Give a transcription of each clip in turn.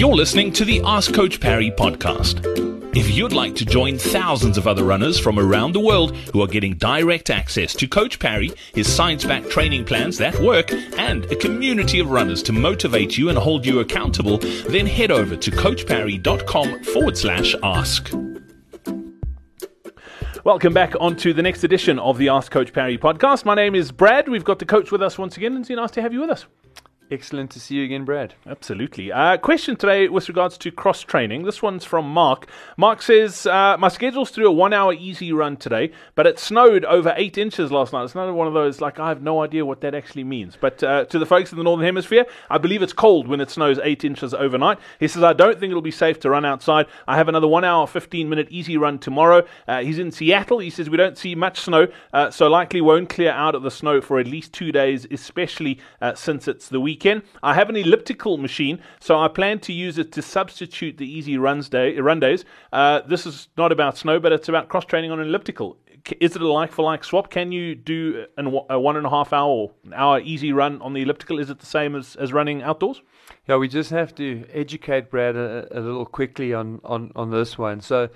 You're listening to the Ask Coach Parry podcast. If you'd like to join thousands of other runners from around the world who are getting direct access to Coach Parry, his science backed training plans that work, and a community of runners to motivate you and hold you accountable, then head over to coachparry.com forward slash ask. Welcome back onto the next edition of the Ask Coach Parry podcast. My name is Brad. We've got the coach with us once again, and it's nice to have you with us. Excellent to see you again, Brad. Absolutely. Uh, question today with regards to cross training. This one's from Mark. Mark says, uh, My schedule's through a one hour easy run today, but it snowed over eight inches last night. It's another one of those, like, I have no idea what that actually means. But uh, to the folks in the Northern Hemisphere, I believe it's cold when it snows eight inches overnight. He says, I don't think it'll be safe to run outside. I have another one hour, 15 minute easy run tomorrow. Uh, he's in Seattle. He says, We don't see much snow, uh, so likely won't clear out of the snow for at least two days, especially uh, since it's the weekend. I have an elliptical machine, so I plan to use it to substitute the easy runs day run days. Uh, this is not about snow, but it's about cross training on an elliptical. Is it a like for like swap? Can you do an, a one and a half hour or an hour easy run on the elliptical? Is it the same as, as running outdoors? Yeah, we just have to educate Brad a, a little quickly on, on, on this one. So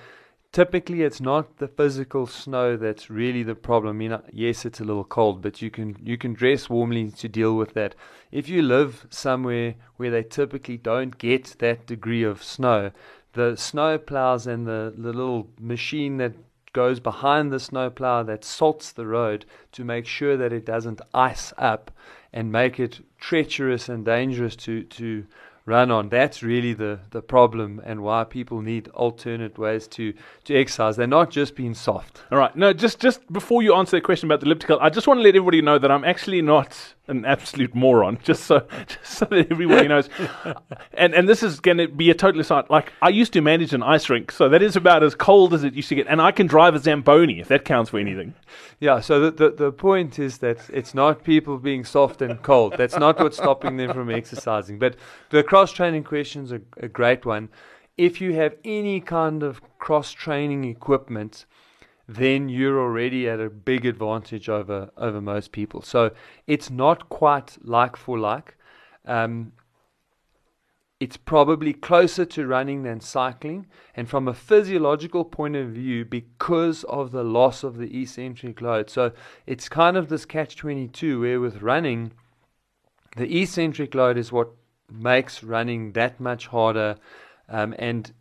typically it's not the physical snow that's really the problem. Yes, it's a little cold, but you can you can dress warmly to deal with that. If you live somewhere where they typically don't get that degree of snow, the snow plows and the, the little machine that goes behind the snow plow that salts the road to make sure that it doesn't ice up and make it treacherous and dangerous to to run on. That's really the, the problem and why people need alternate ways to, to exercise. They're not just being soft. All right. No, just just before you answer the question about the elliptical, I just want to let everybody know that I'm actually not an absolute moron, just so just so that everybody knows. and and this is going to be a total aside. Like I used to manage an ice rink, so that is about as cold as it used to get, and I can drive a zamboni if that counts for anything. Yeah. So the the, the point is that it's not people being soft and cold. That's not what's stopping them from exercising. But the cross training question is a, a great one. If you have any kind of cross training equipment then you're already at a big advantage over over most people. So it's not quite like for like. Um, it's probably closer to running than cycling, and from a physiological point of view, because of the loss of the eccentric load. So it's kind of this catch 22 where with running, the eccentric load is what makes running that much harder um, and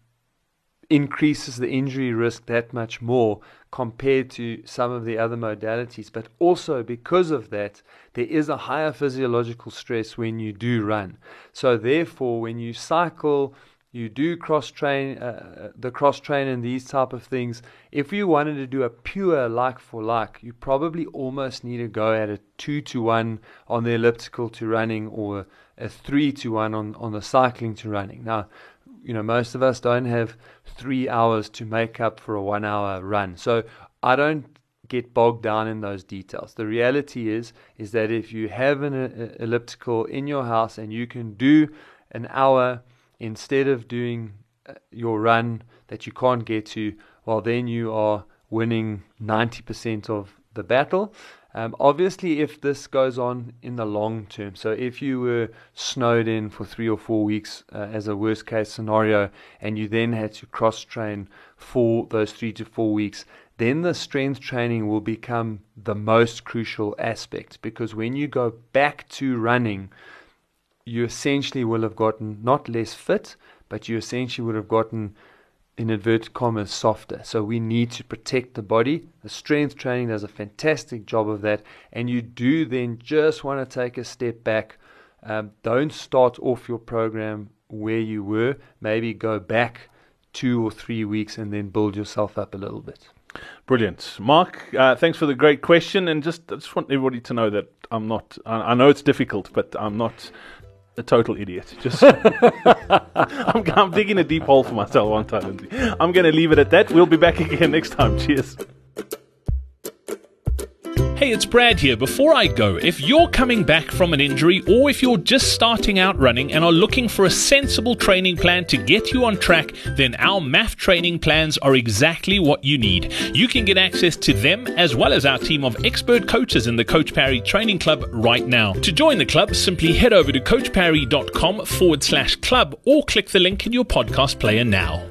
increases the injury risk that much more compared to some of the other modalities. But also because of that, there is a higher physiological stress when you do run. So therefore, when you cycle, you do cross train, uh, the cross train and these type of things. If you wanted to do a pure like for like, you probably almost need to go at a two to one on the elliptical to running or a three to one on, on the cycling to running. Now, you know, most of us don't have three hours to make up for a one hour run. So I don't get bogged down in those details. The reality is, is that if you have an uh, elliptical in your house and you can do an hour instead of doing uh, your run that you can't get to, well, then you are winning 90% of the battle. Um, obviously, if this goes on in the long term, so if you were snowed in for three or four weeks uh, as a worst case scenario, and you then had to cross train for those three to four weeks, then the strength training will become the most crucial aspect because when you go back to running, you essentially will have gotten not less fit, but you essentially would have gotten in inverted commas, softer. So we need to protect the body. The strength training does a fantastic job of that. And you do then just want to take a step back. Um, don't start off your program where you were. Maybe go back two or three weeks and then build yourself up a little bit. Brilliant, Mark. Uh, thanks for the great question, and just I just want everybody to know that I'm not. I, I know it's difficult, but I'm not a total idiot. Just I'm, I'm, digging a deep hole for myself one time. I'm going to leave it at that. We'll be back again next time. Cheers. Hey, it's Brad here. Before I go, if you're coming back from an injury or if you're just starting out running and are looking for a sensible training plan to get you on track, then our MAF training plans are exactly what you need. You can get access to them as well as our team of expert coaches in the Coach Parry Training Club right now. To join the club, simply head over to coachparry.com forward slash club or click the link in your podcast player now.